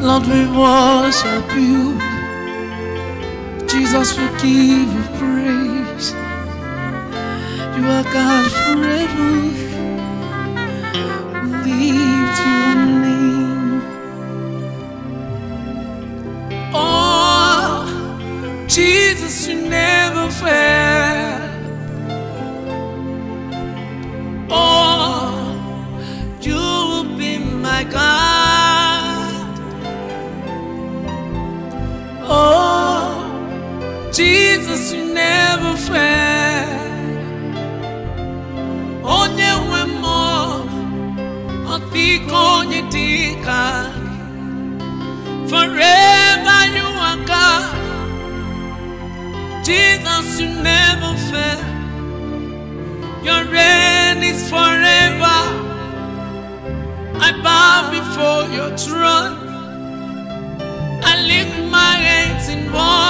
Lord, we worship you. Jesus, we give you praise. You are God forever. Jesus, you never fail. Onye nwe mmụọ, ọ dịka onye dịka. Forever you are God. Jesus, you never fail. Your reign is forever. I bow before your throne. I lift my hands in worship.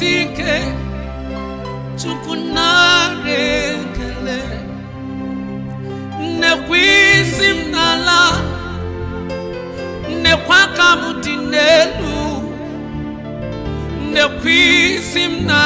besike. Chukunare kele. Nekwisi mnala. Nekwa kamuti n'elu. Nekwisi mnala.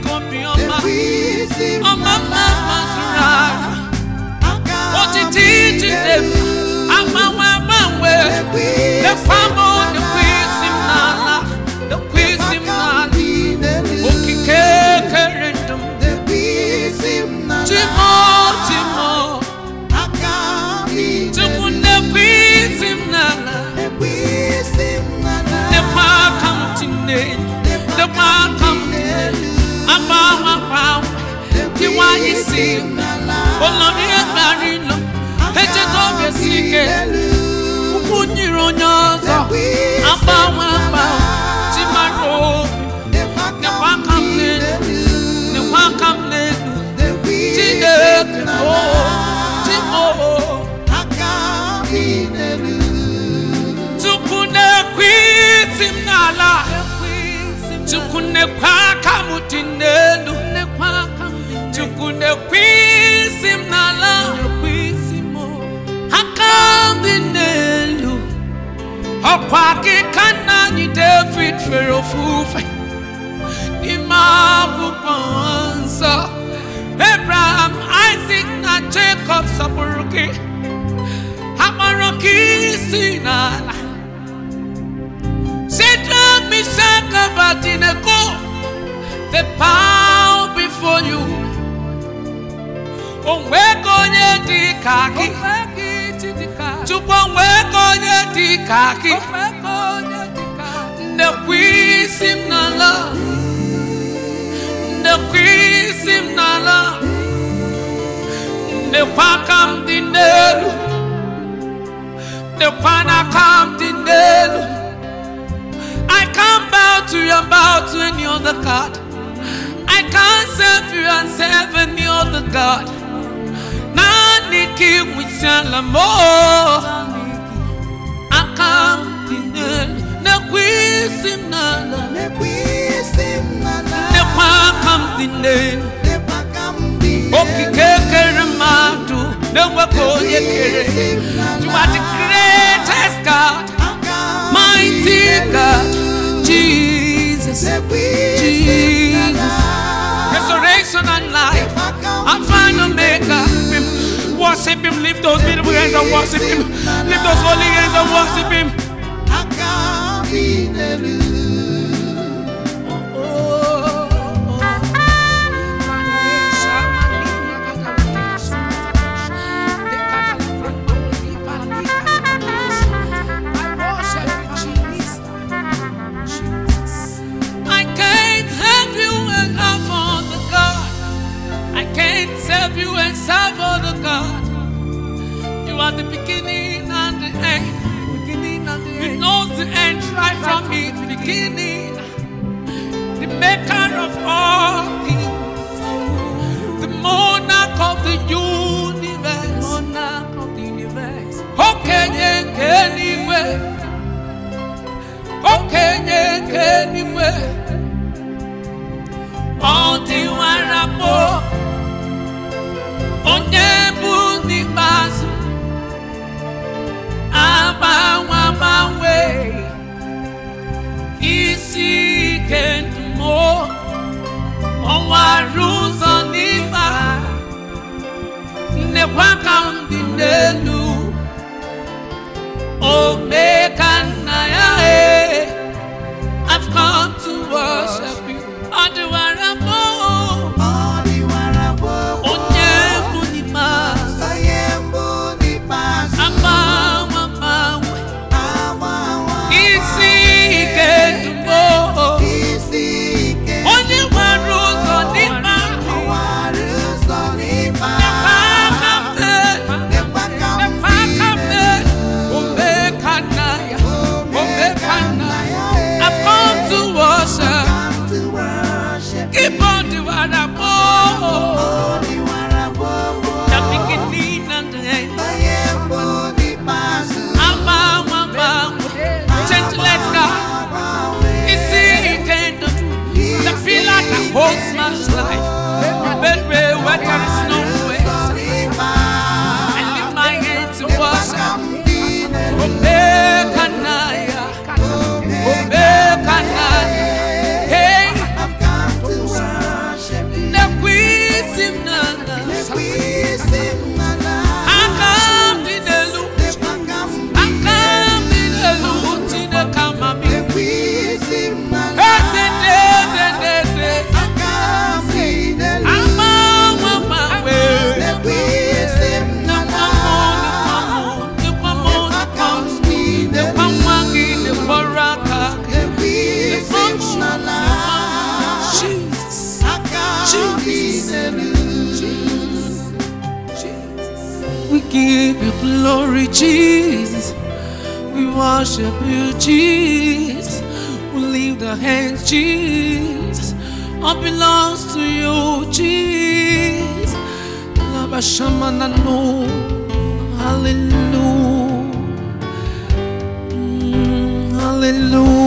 Olori esi ike. Ukwu nyiri onye ọzọ. Agbanwe agbanwe. Chimara obi. Nekwa aka m n'elu. Nekwa aka m n'elu. Chineke o. Chimo. Chukwu na-ekwe isi m n'ala. Chukwu na-ekwe aka m dị n'elu. Ọkwa gị ka nna anyị David fere ofufe. N'ime akwụkwọ nsọ. Abraham, Isaac na Jacob sọpụrụ gị. Ha kpọrọ gị isi n'ala. Shadrach, Meshach, and Abednego, they bow before you. Onwego onye dị ka gị. Chukwu onwego onye dị ka gị. Nnekwu isi m n'ala. Nnekwu isi m n'ala. Nnekwu aka m dị n'elu. Nnekwu n'aka m dị n'elu. I can't bow to you and bow to any other God. I can't serve you and serve any other God. Ki mo. Akamtinel na kwisim nana. Ne kwa kamtinel. Okikekere madu. Ne wako yekere. You are the greatest God. Mighty God. Jesus. worship Him. Lift those beautiful hands and worship Him. Lift those holy hands and worship Him. at the beginning and the end. Beginning and the end. It knows the end right, right from, from the beginning. beginning. The maker of all things. the work on the give you glory, Jesus. We worship you, Jesus. We lift our hands, Jesus. All belongs to you, Jesus. Hallelujah. Mm, hallelujah.